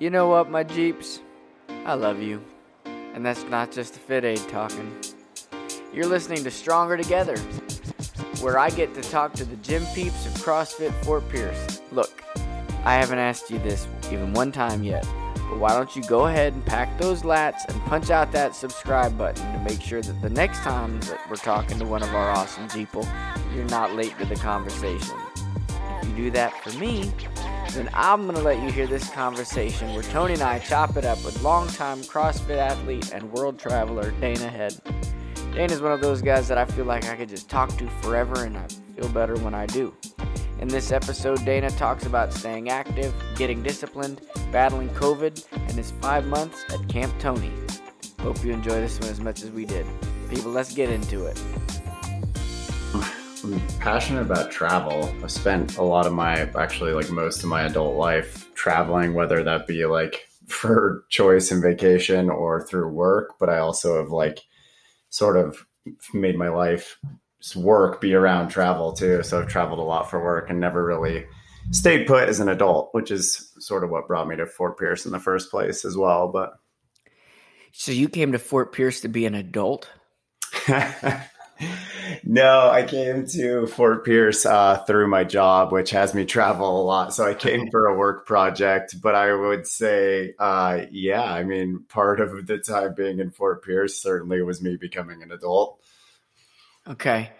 You know what, my Jeeps? I love you. And that's not just the FitAid talking. You're listening to Stronger Together, where I get to talk to the gym peeps of CrossFit Fort Pierce. Look, I haven't asked you this even one time yet, but why don't you go ahead and pack those lats and punch out that subscribe button to make sure that the next time that we're talking to one of our awesome people, you're not late to the conversation. If you do that for me, then I'm going to let you hear this conversation where Tony and I chop it up with longtime CrossFit athlete and world traveler Dana Head. Dana's one of those guys that I feel like I could just talk to forever and I feel better when I do. In this episode, Dana talks about staying active, getting disciplined, battling COVID, and his five months at Camp Tony. Hope you enjoy this one as much as we did. People, let's get into it. I'm passionate about travel. I've spent a lot of my, actually, like most of my adult life traveling, whether that be like for choice and vacation or through work. But I also have like sort of made my life work be around travel too. So I've traveled a lot for work and never really stayed put as an adult, which is sort of what brought me to Fort Pierce in the first place as well. But so you came to Fort Pierce to be an adult? no, I came to Fort Pierce uh, through my job, which has me travel a lot. So I came for a work project, but I would say, uh, yeah, I mean, part of the time being in Fort Pierce certainly was me becoming an adult. Okay.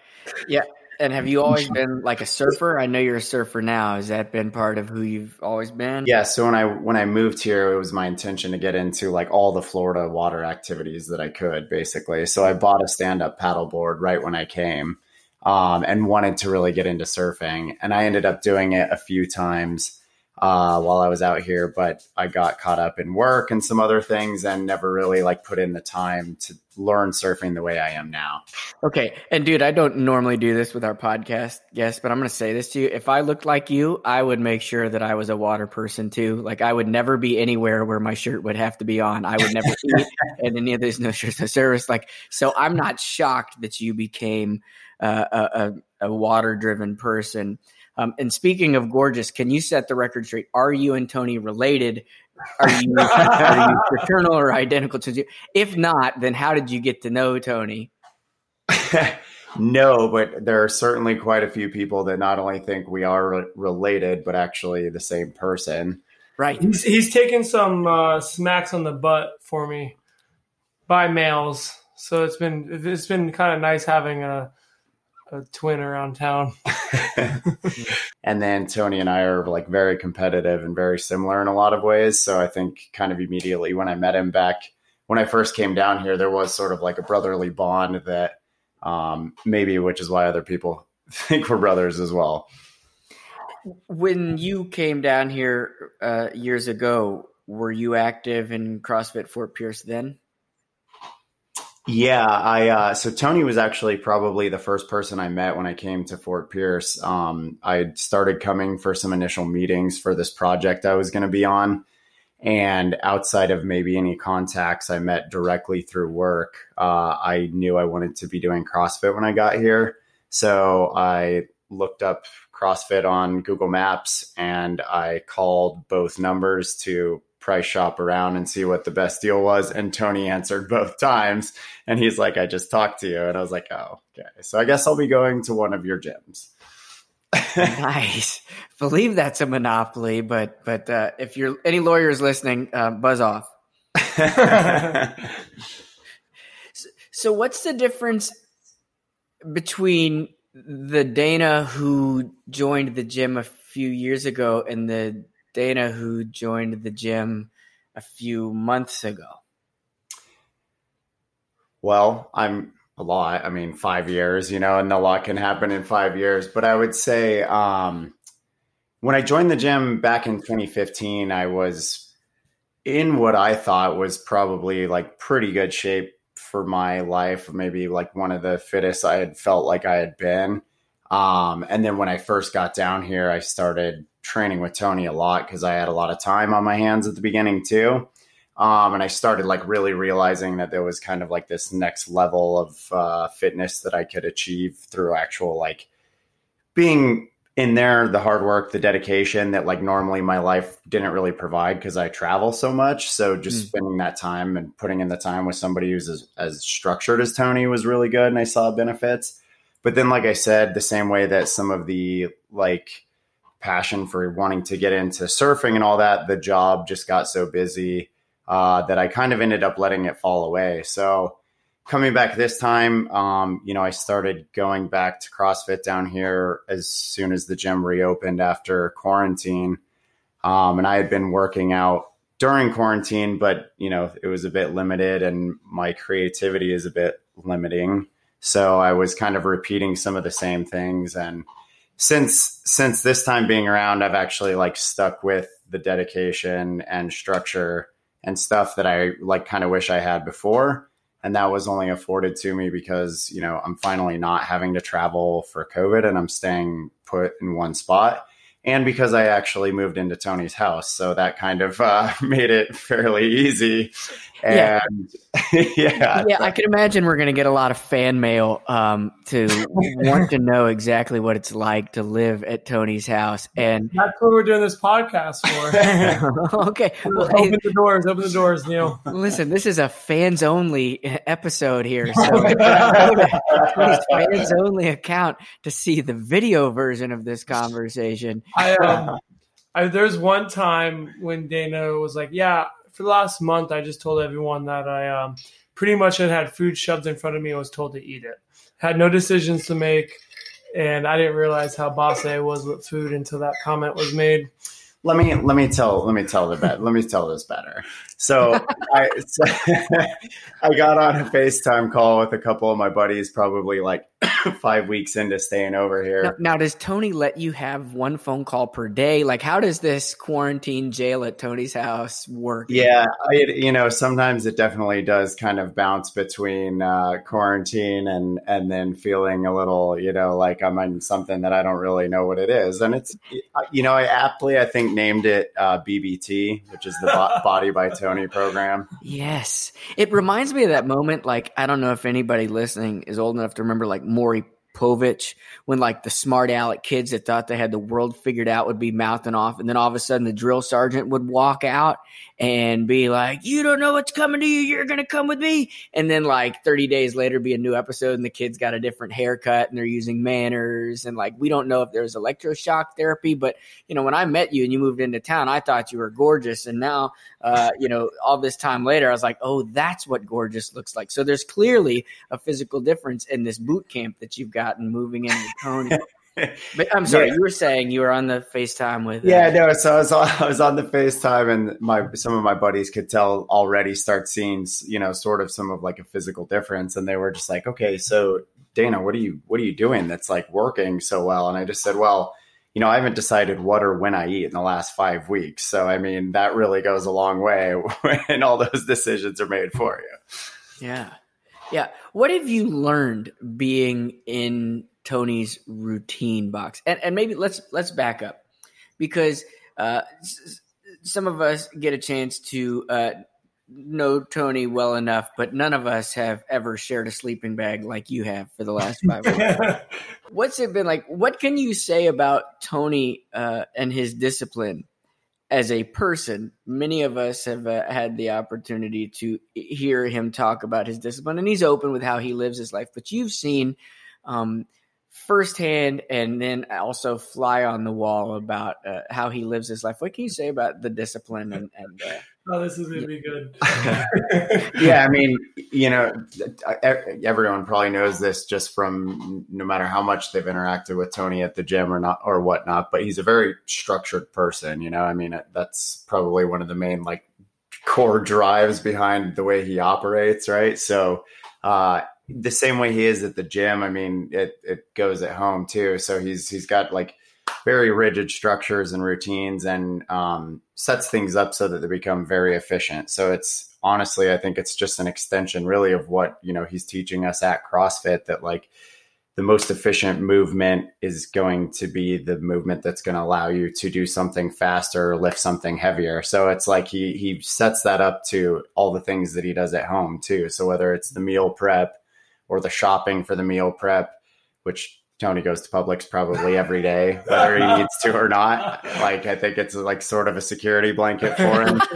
Yeah. And have you always been like a surfer? I know you're a surfer now. Has that been part of who you've always been? Yeah. So when I when I moved here, it was my intention to get into like all the Florida water activities that I could, basically. So I bought a stand up paddleboard right when I came, um, and wanted to really get into surfing. And I ended up doing it a few times uh, while I was out here, but I got caught up in work and some other things and never really like put in the time to learn surfing the way I am now. Okay. And dude, I don't normally do this with our podcast guests, but I'm going to say this to you. If I looked like you, I would make sure that I was a water person too. Like I would never be anywhere where my shirt would have to be on. I would never eat and any of those no shirts no service. Like, so I'm not shocked that you became uh, a, a, a water driven person. Um, and speaking of gorgeous, can you set the record straight? Are you and Tony related? Are you, are you fraternal or identical to you? If not, then how did you get to know Tony? no, but there are certainly quite a few people that not only think we are re- related, but actually the same person. Right. He's, he's taken some uh, smacks on the butt for me by males, so it's been it's been kind of nice having a a twin around town. and then Tony and I are like very competitive and very similar in a lot of ways. So I think kind of immediately when I met him back when I first came down here, there was sort of like a brotherly bond that um, maybe, which is why other people think we're brothers as well. When you came down here uh, years ago, were you active in CrossFit Fort Pierce then? Yeah, I uh, so Tony was actually probably the first person I met when I came to Fort Pierce. Um, I started coming for some initial meetings for this project I was going to be on, and outside of maybe any contacts I met directly through work, uh, I knew I wanted to be doing CrossFit when I got here. So I looked up CrossFit on Google Maps and I called both numbers to price shop around and see what the best deal was. And Tony answered both times. And he's like, I just talked to you. And I was like, oh, okay. So I guess I'll be going to one of your gyms. nice. Believe that's a monopoly, but but uh, if you're any lawyers listening, uh, buzz off. so, so, what's the difference between the Dana who joined the gym a few years ago and the Dana who joined the gym a few months ago? Well, I'm a lot. I mean, five years, you know, and a lot can happen in five years. But I would say um, when I joined the gym back in 2015, I was in what I thought was probably like pretty good shape for my life, maybe like one of the fittest I had felt like I had been. Um, and then when I first got down here, I started training with Tony a lot because I had a lot of time on my hands at the beginning too. Um, and I started like really realizing that there was kind of like this next level of uh, fitness that I could achieve through actual like being in there the hard work, the dedication that like normally my life didn't really provide because I travel so much. So just mm. spending that time and putting in the time with somebody who's as, as structured as Tony was really good, and I saw benefits. But then, like I said, the same way that some of the like passion for wanting to get into surfing and all that, the job just got so busy uh, that I kind of ended up letting it fall away. So coming back this time, um, you know, I started going back to CrossFit down here as soon as the gym reopened after quarantine. Um, and I had been working out during quarantine, but you know, it was a bit limited and my creativity is a bit limiting. So I was kind of repeating some of the same things. And since since this time being around, I've actually like stuck with the dedication and structure and stuff that I like kind of wish I had before. And that was only afforded to me because you know i'm finally not having to travel for covid and i'm staying put in one spot and because i actually moved into tony's house so that kind of uh, made it fairly easy and yeah, yeah, yeah I can imagine we're going to get a lot of fan mail um, to want to know exactly what it's like to live at Tony's house, and that's what we're doing this podcast for. okay, well, open hey, the doors, open the doors, Neil. Listen, this is a fans only episode here, so Tony's fans only account to see the video version of this conversation. I, um, I, there's one time when Dana was like, "Yeah." for the last month, I just told everyone that I um, pretty much had had food shoved in front of me and was told to eat it. Had no decisions to make, and I didn't realize how boss I was with food until that comment was made let me let me tell let me tell the bet let me tell this better. So I so I got on a FaceTime call with a couple of my buddies, probably like five weeks into staying over here. Now, now, does Tony let you have one phone call per day? Like, how does this quarantine jail at Tony's house work? Yeah, I, you know, sometimes it definitely does kind of bounce between uh, quarantine and and then feeling a little, you know, like I'm on something that I don't really know what it is, and it's, you know, I aptly I think named it uh, BBT, which is the Body by Tony program. Yes, it reminds me of that moment. Like, I don't know if anybody listening is old enough to remember, like Maury Povich when like the smart aleck kids that thought they had the world figured out would be mouthing off and then all of a sudden the drill sergeant would walk out and be like you don't know what's coming to you. You're gonna come with me. And then like 30 days later be a new episode and the kids got a different haircut and they're using manners and like we don't know if there's electroshock therapy but you know when i met you and you moved into town i thought you were gorgeous. And now uh, you know all this time later i was like oh that's what gorgeous looks like. So there's clearly a physical difference in this boot camp that you've gotten moving into Tony. but I'm sorry, yeah. you were saying you were on the FaceTime with. Uh, yeah, no. So I was on, I was on the FaceTime, and my some of my buddies could tell already start seeing, you know, sort of some of like a physical difference, and they were just like, "Okay, so Dana, what are you what are you doing that's like working so well?" And I just said, "Well." You know, I haven't decided what or when I eat in the last five weeks. So, I mean, that really goes a long way when all those decisions are made for you. Yeah. Yeah. What have you learned being in Tony's routine box? And, and maybe let's let's back up because uh, s- some of us get a chance to uh, know Tony well enough, but none of us have ever shared a sleeping bag like you have for the last five years. What's it been like? What can you say about Tony uh, and his discipline as a person, many of us have uh, had the opportunity to hear him talk about his discipline, and he's open with how he lives his life. But you've seen um, firsthand and then also fly on the wall about uh, how he lives his life. What can you say about the discipline and, and uh, Oh, this is gonna be good. yeah, I mean, you know, everyone probably knows this just from no matter how much they've interacted with Tony at the gym or not or whatnot. But he's a very structured person. You know, I mean, that's probably one of the main like core drives behind the way he operates. Right. So, uh, the same way he is at the gym, I mean, it it goes at home too. So he's he's got like very rigid structures and routines and um, sets things up so that they become very efficient. So it's honestly, I think it's just an extension really of what, you know, he's teaching us at CrossFit that like the most efficient movement is going to be the movement that's going to allow you to do something faster, or lift something heavier. So it's like he he sets that up to all the things that he does at home too. So whether it's the meal prep or the shopping for the meal prep, which Tony goes to Publix probably every day, whether he needs to or not. Like I think it's like sort of a security blanket for him.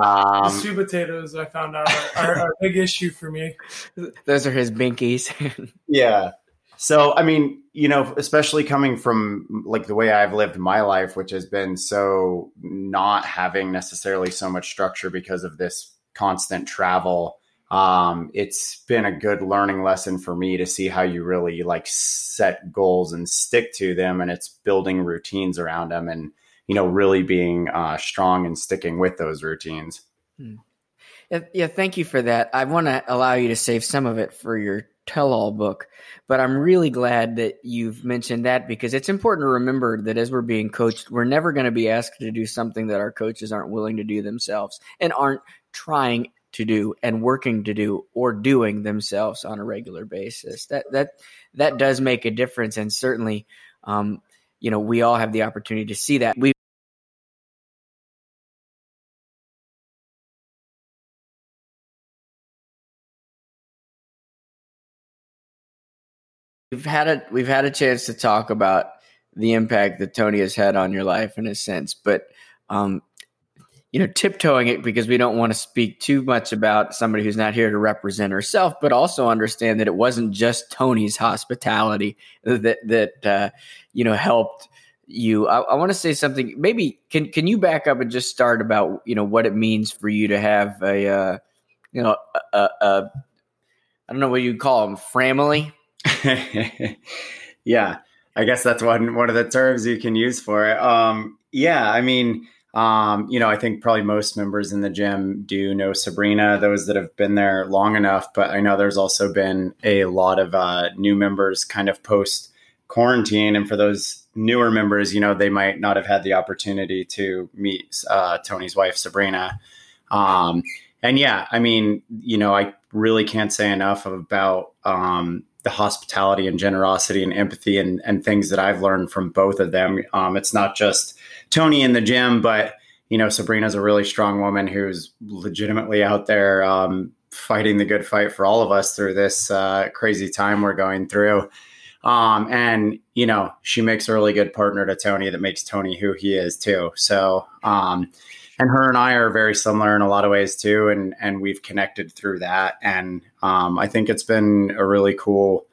Um, sweet potatoes, I found out, are, are, a big issue for me. Those are his binkies. yeah. So, I mean, you know, especially coming from like the way I've lived my life, which has been so not having necessarily so much structure because of this constant travel um, it's been a good learning lesson for me to see how you really like set goals and stick to them and it's building routines around them and you know really being uh, strong and sticking with those routines hmm. yeah, thank you for that i want to allow you to save some of it for your tell-all book but i'm really glad that you've mentioned that because it's important to remember that as we're being coached we're never going to be asked to do something that our coaches aren't willing to do themselves and aren't trying to do and working to do or doing themselves on a regular basis. That that that does make a difference, and certainly, um, you know, we all have the opportunity to see that. We We've had a we've had a chance to talk about the impact that Tony has had on your life in a sense, but um, you know, tiptoeing it because we don't want to speak too much about somebody who's not here to represent herself, but also understand that it wasn't just Tony's hospitality that that uh, you know helped you. I, I want to say something. Maybe can can you back up and just start about you know what it means for you to have a uh, you know a, a, a I don't know what you call them family. yeah, I guess that's one one of the terms you can use for it. Um, yeah, I mean um, you know, I think probably most members in the gym do know Sabrina, those that have been there long enough. But I know there's also been a lot of uh, new members kind of post quarantine. And for those newer members, you know, they might not have had the opportunity to meet uh, Tony's wife, Sabrina. Um, and yeah, I mean, you know, I really can't say enough about um, the hospitality and generosity and empathy and, and things that I've learned from both of them. Um, it's not just Tony in the gym, but you know, Sabrina's a really strong woman who's legitimately out there um, fighting the good fight for all of us through this uh, crazy time we're going through. Um, and you know, she makes a really good partner to Tony that makes Tony who he is too. So, um, and her and I are very similar in a lot of ways too, and and we've connected through that. And um, I think it's been a really cool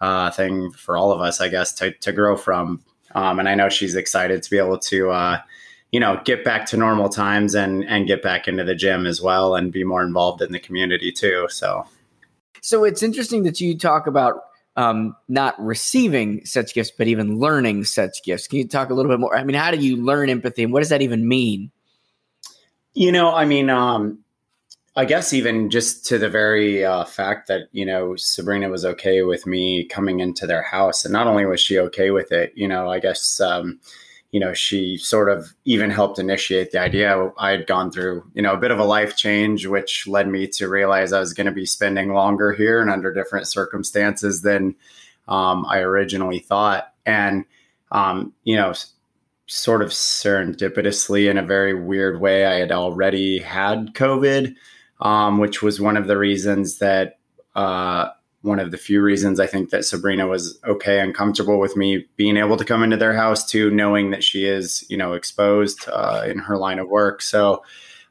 uh, thing for all of us, I guess, to to grow from. Um, and I know she's excited to be able to, uh, you know, get back to normal times and and get back into the gym as well and be more involved in the community too. So, so it's interesting that you talk about um, not receiving such gifts, but even learning such gifts. Can you talk a little bit more? I mean, how do you learn empathy, and what does that even mean? You know, I mean, um, I guess even just to the very uh, fact that you know Sabrina was okay with me coming into their house, and not only was she okay with it, you know, I guess um, you know she sort of even helped initiate the idea. I had gone through you know a bit of a life change, which led me to realize I was going to be spending longer here and under different circumstances than um, I originally thought, and um, you know sort of serendipitously in a very weird way, I had already had COVID um, which was one of the reasons that uh, one of the few reasons I think that Sabrina was okay and comfortable with me being able to come into their house too, knowing that she is, you know, exposed uh, in her line of work. So,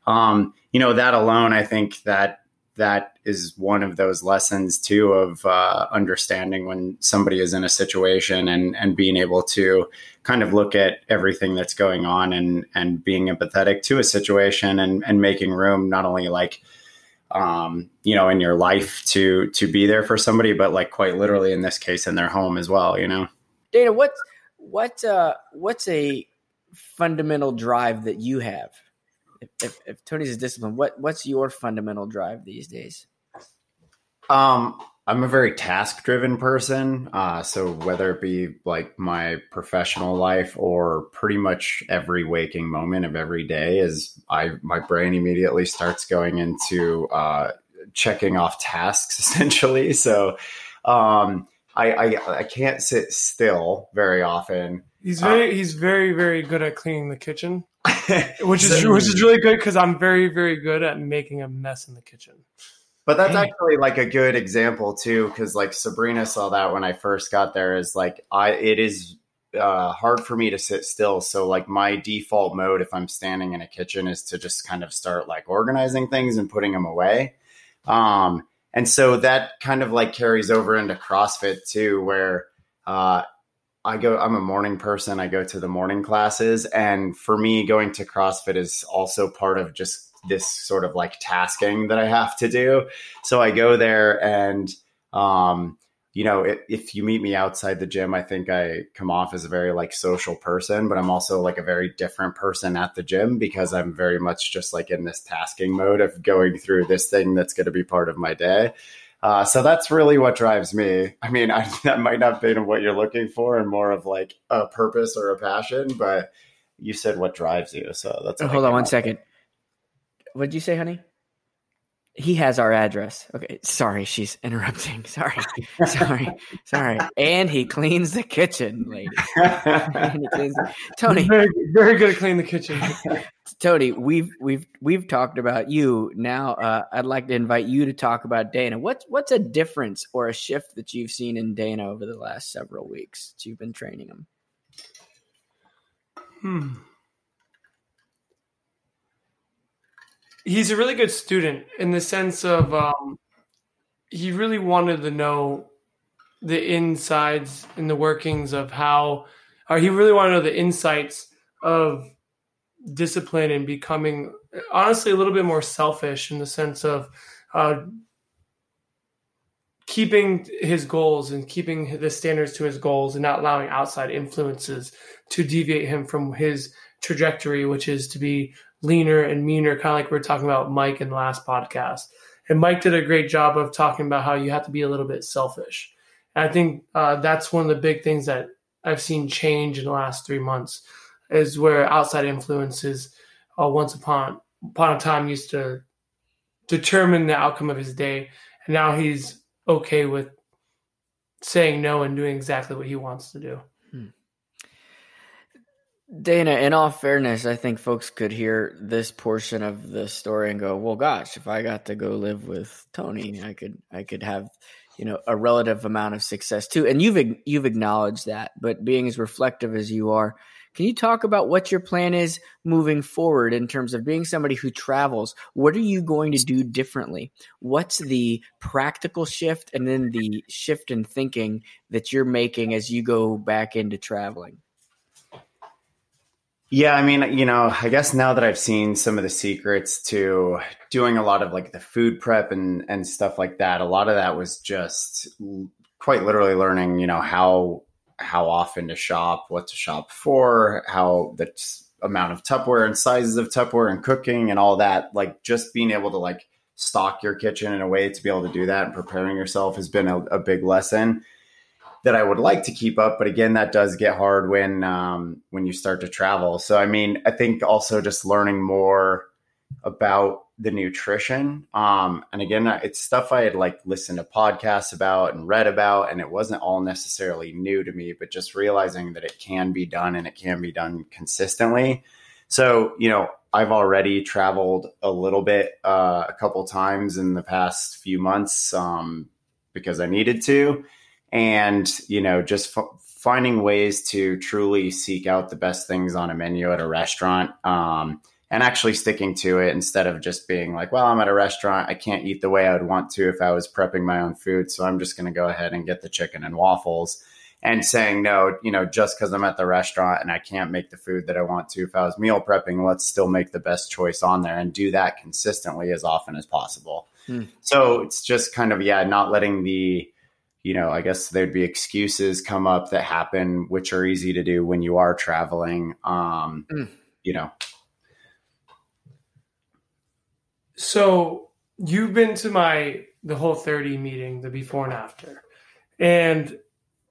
um, you know, that alone, I think that that is one of those lessons too of uh, understanding when somebody is in a situation and and being able to kind of look at everything that's going on and and being empathetic to a situation and and making room not only like um, you know, in your life to to be there for somebody, but like quite literally in this case in their home as well, you know. Dana, what what uh what's a fundamental drive that you have? If, if, if Tony's a discipline, what what's your fundamental drive these days? Um, I'm a very task driven person. Uh, so whether it be like my professional life or pretty much every waking moment of every day is I, my brain immediately starts going into, uh, checking off tasks essentially. So, um, I, I, I can't sit still very often. He's very, uh, he's very, very good at cleaning the kitchen, which is, which is really good. Cause I'm very, very good at making a mess in the kitchen. But that's Hey. actually like a good example too, because like Sabrina saw that when I first got there. Is like I it is uh, hard for me to sit still. So like my default mode, if I'm standing in a kitchen, is to just kind of start like organizing things and putting them away. Um, and so that kind of like carries over into CrossFit too, where uh, I go. I'm a morning person. I go to the morning classes, and for me, going to CrossFit is also part of just this sort of like tasking that I have to do. So I go there and, um, you know, if, if you meet me outside the gym, I think I come off as a very like social person, but I'm also like a very different person at the gym because I'm very much just like in this tasking mode of going through this thing that's going to be part of my day. Uh, so that's really what drives me. I mean, I, that might not be what you're looking for and more of like a purpose or a passion, but you said what drives you. So that's what Hold on one second. What'd you say, honey? He has our address. Okay, sorry, she's interrupting. Sorry, sorry, sorry. And he cleans the kitchen, lady. with. And he cleans the- Tony, very, very good at cleaning the kitchen. Tony, we've we've we've talked about you. Now, uh, I'd like to invite you to talk about Dana. What's what's a difference or a shift that you've seen in Dana over the last several weeks that you've been training him? Hmm. He's a really good student in the sense of um, he really wanted to know the insides and the workings of how, or he really wanted to know the insights of discipline and becoming honestly a little bit more selfish in the sense of uh, keeping his goals and keeping the standards to his goals and not allowing outside influences to deviate him from his trajectory, which is to be leaner and meaner, kind of like we were talking about Mike in the last podcast. And Mike did a great job of talking about how you have to be a little bit selfish. And I think uh, that's one of the big things that I've seen change in the last three months is where outside influences uh, once upon upon a time used to determine the outcome of his day, and now he's okay with saying no and doing exactly what he wants to do. Dana, in all fairness, I think folks could hear this portion of the story and go, "Well, gosh, if I got to go live with Tony, I could, I could have, you know, a relative amount of success too." And you've you've acknowledged that, but being as reflective as you are, can you talk about what your plan is moving forward in terms of being somebody who travels? What are you going to do differently? What's the practical shift, and then the shift in thinking that you're making as you go back into traveling? Yeah, I mean, you know, I guess now that I've seen some of the secrets to doing a lot of like the food prep and and stuff like that, a lot of that was just quite literally learning, you know, how how often to shop, what to shop for, how the t- amount of Tupperware and sizes of Tupperware and cooking and all that. Like just being able to like stock your kitchen in a way to be able to do that and preparing yourself has been a, a big lesson that I would like to keep up, but again, that does get hard when um, when you start to travel. So, I mean, I think also just learning more about the nutrition, um, and again, it's stuff I had like listened to podcasts about and read about, and it wasn't all necessarily new to me, but just realizing that it can be done and it can be done consistently. So, you know, I've already traveled a little bit, uh, a couple times in the past few months um, because I needed to and you know just f- finding ways to truly seek out the best things on a menu at a restaurant um, and actually sticking to it instead of just being like well i'm at a restaurant. I can't eat the way i would want to if i was prepping my own food so i'm just going to go ahead and get the chicken and waffles. And saying no you know just because i'm at the restaurant and i can't make the food that i want to if i was meal prepping let's still make the best choice on there and do that consistently as often as possible. Hmm. so it's just kind of yeah not letting the you know, I guess there'd be excuses come up that happen, which are easy to do when you are traveling. Um, Mm. You know, So you've been to my the Whole30 meeting, the before and after. And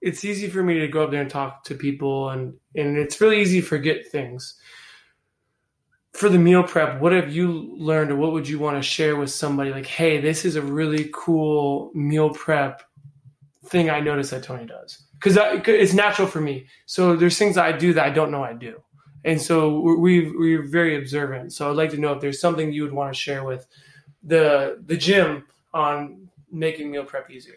it's easy for me to go up there and talk to people and and it's really easy to forget things. For the meal prep, what have you learned or what would you want to share with somebody like, hey, this is a really cool meal prep thing I notice that Tony does. Because it's natural for me. So there's things I do that I don't know I do. And so we we're very observant. So I'd like to know if there's something you would want to share with the the gym on making meal prep easier?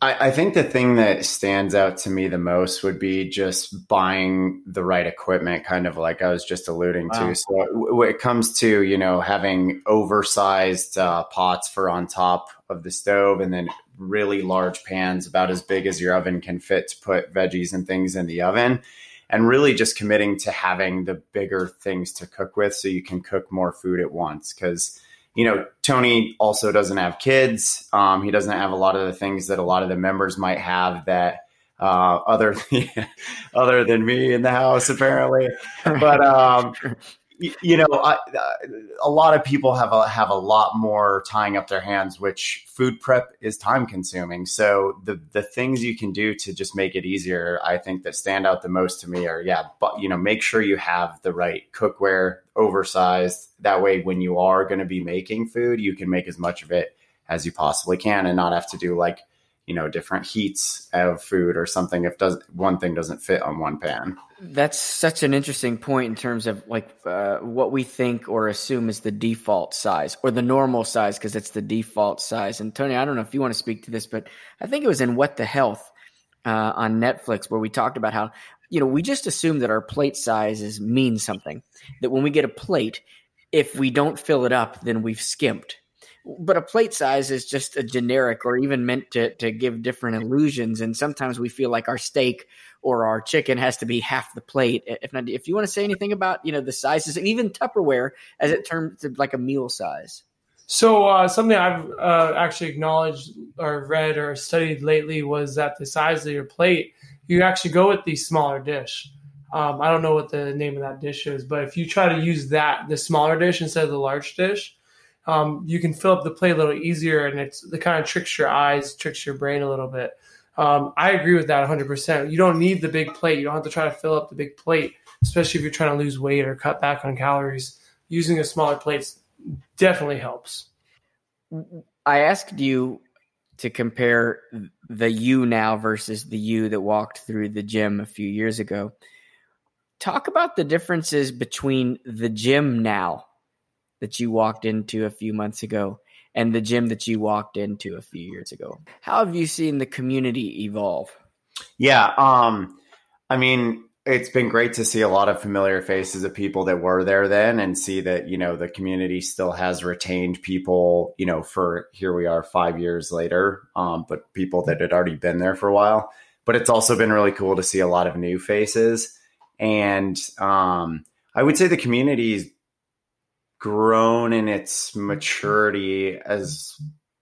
I, I, think the thing that stands out to me the most would be just buying the right equipment, kind of like I was just alluding wow. to. So when it comes to you know having oversized uh, pots for on top of the stove, and then really large pans about as big as your oven can fit to put veggies and things in the oven. And really just committing to having the bigger things to cook with so you can cook more food at once. Because you know, Tony also doesn't have kids. Um, he doesn't have a lot of the things that a lot of the members might have that uh, other other than me in the house, apparently. But um, you know, I, uh, a lot of people have a, have a lot more tying up their hands, which food prep is time consuming. So the the things you can do to just make it easier, I think that stand out the most to me are yeah, but you know, make sure you have the right cookware, oversized. That way, when you are going to be making food, you can make as much of it as you possibly can, and not have to do like you know different heats of food or something if does one thing doesn't fit on one pan. That's such an interesting point in terms of like uh, what we think or assume is the default size or the normal size because it's the default size. And tony i don't know if you want to speak to this but i think it was in what the health uh, on netflix where we talked about how you know we just assume that our plate sizes mean something that when we get a plate if we don't fill it up then we've skimped but a plate size is just a generic or even meant to, to give different illusions. And sometimes we feel like our steak or our chicken has to be half the plate. If not, if you want to say anything about, you know, the sizes and even Tupperware as it turns to like a meal size. So uh, something I've uh, actually acknowledged or read or studied lately was that the size of your plate, you actually go with the smaller dish. Um, I don't know what the name of that dish is, but if you try to use that, the smaller dish instead of the large dish, um, you can fill up the plate a little easier, and it's the kind of tricks your eyes, tricks your brain a little bit. Um, I agree with that 100%. You don't need the big plate. You don't have to try to fill up the big plate, especially if you're trying to lose weight or cut back on calories. Using a smaller plate definitely helps. I asked you to compare the you now versus the you that walked through the gym a few years ago. Talk about the differences between the gym now that you walked into a few months ago and the gym that you walked into a few years ago. How have you seen the community evolve? Yeah, um I mean, it's been great to see a lot of familiar faces of people that were there then and see that, you know, the community still has retained people, you know, for here we are 5 years later, um but people that had already been there for a while. But it's also been really cool to see a lot of new faces and um I would say the community is grown in its maturity as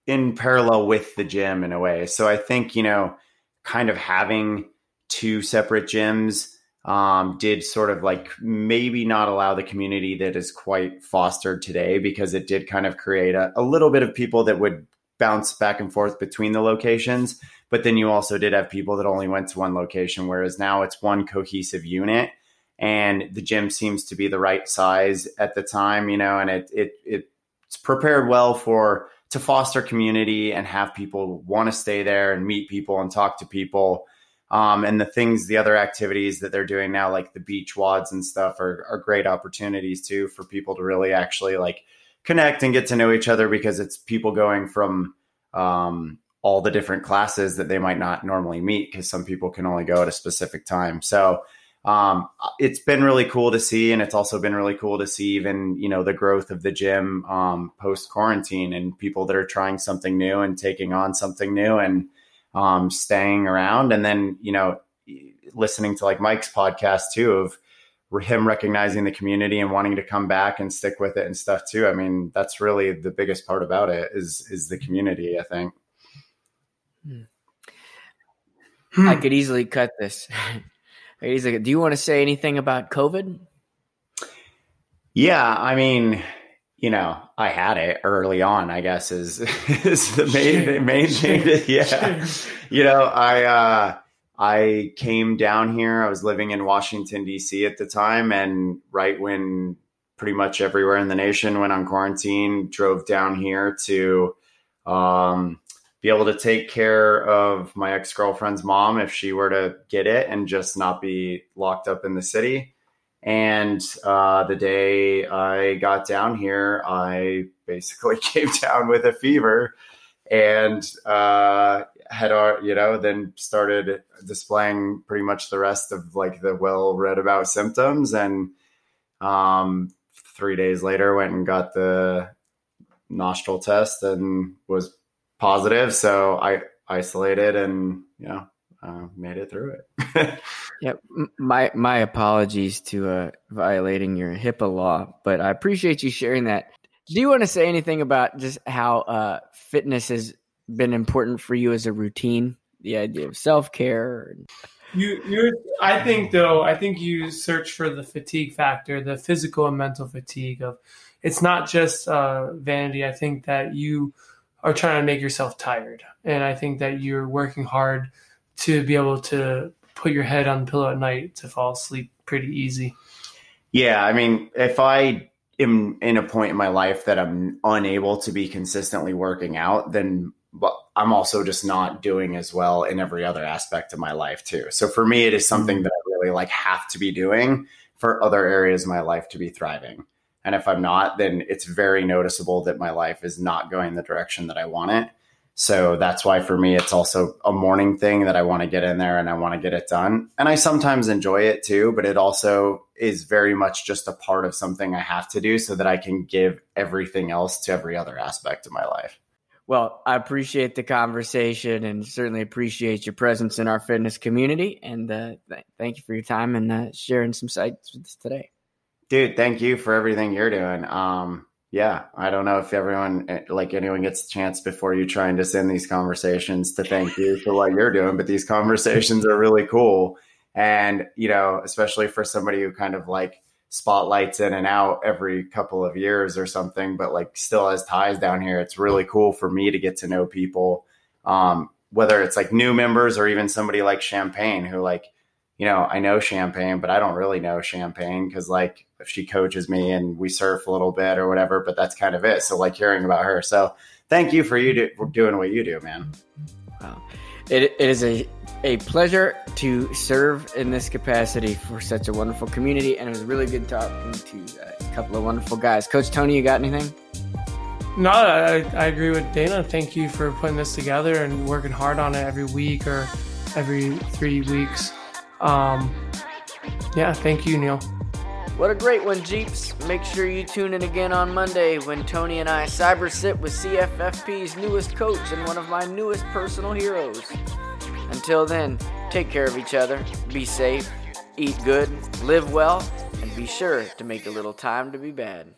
in parallel with the gym in a way. So I think, you know, kind of having two separate gyms um, did sort of like maybe not allow the community that is quite fostered today because it did kind of create a, a little bit of people that would bounce back and forth between the locations. But then you also did have people that only went to one location, whereas now it's one cohesive unit and the gym seems to be the right size at the time, you know, and it it it's prepared well for to foster community and have people want to stay there and meet people and talk to people. Um, and the things, the other activities that they're doing now, like the beach WODs and stuff, are, are great opportunities too for people to really actually like connect and get to know each other because it's people going from um, all the different classes that they might not normally meet because some people can only go at a specific time. So um, it's been really cool to see, and it's also been really cool to see even you know the growth of the gym um, post quarantine and people that are trying something new and taking on something new and um, staying around, and then you know listening to like Mike's podcast too of him recognizing the community and wanting to come back and stick with it and stuff too. I mean, that's really the biggest part about it is is the community. I think. Hmm. I could easily cut this. He's like, do you want to say anything about COVID? Yeah, I mean, you know, I had it early on. I guess is is the main main thing. To, yeah, you know, I uh, I came down here. I was living in Washington D.C. at the time, and right when pretty much everywhere in the nation went on quarantine, drove down here to um, be able to take care of my ex girlfriend's mom if she were to get it and just not be locked up in the city. And uh, the day I got down here, I basically came down with a fever and uh, had our, you know, then started displaying pretty much the rest of like the well read about symptoms. And um, three days later, went and got the nostril test and was positive. So I isolated and, you know, uh, made it through it. yeah, my my apologies to uh, violating your HIPAA law, but I appreciate you sharing that. Do you want to say anything about just how uh, fitness has been important for you as a routine? The idea of self care. You, you. I think though. I think you search for the fatigue factor, the physical and mental fatigue of. It's not just uh, vanity. I think that you are trying to make yourself tired, and I think that you're working hard to be able to put your head on the pillow at night to fall asleep pretty easy. Yeah, I mean, if I am in a point in my life that I'm unable to be consistently working out, then I'm also just not doing as well in every other aspect of my life too. So for me, it is something mm-hmm. that I really like have to be doing for other areas of my life to be thriving. And if I'm not, then it's very noticeable that my life is not going the direction that I want it. So that's why for me, it's also a morning thing that I want to get in there and I want to get it done. And I sometimes enjoy it too, but it also is very much just a part of something I have to do so that I can give everything else to every other aspect of my life. Well, I appreciate the conversation and certainly appreciate your presence in our fitness community. And uh, th- thank you for your time and uh, sharing some sights with us today. Dude, thank you for everything you're doing. Um, yeah, I don't know if everyone, eh, like anyone, gets a chance before you trying to send these conversations to thank you for what you're doing, but these conversations are really cool. And, you know, especially for somebody who kind of like spotlights in and out every couple of years or something, but like still has ties down here, it's really cool for me to get to know people. Um, whether it's like new members or even somebody like Champagne who like, you know, I know Champagne, but I don't really know Champagne because like if she coaches me and we surf a little bit or whatever, but that's kind of it. So like hearing about her. So thank you for you do, for doing what you do, man. Wow. It, it is a, a pleasure to serve in this capacity for such a wonderful community. And it was really good talking to a couple of wonderful guys. Coach Tony, you got anything? No, I, I agree with Dana. Thank you for putting this together and working hard on it every week or every three weeks. Um, yeah, thank you, Neil. What a great one, Jeeps. Make sure you tune in again on Monday when Tony and I cyber sit with CFFP's newest coach and one of my newest personal heroes. Until then, take care of each other, be safe, eat good, live well, and be sure to make a little time to be bad.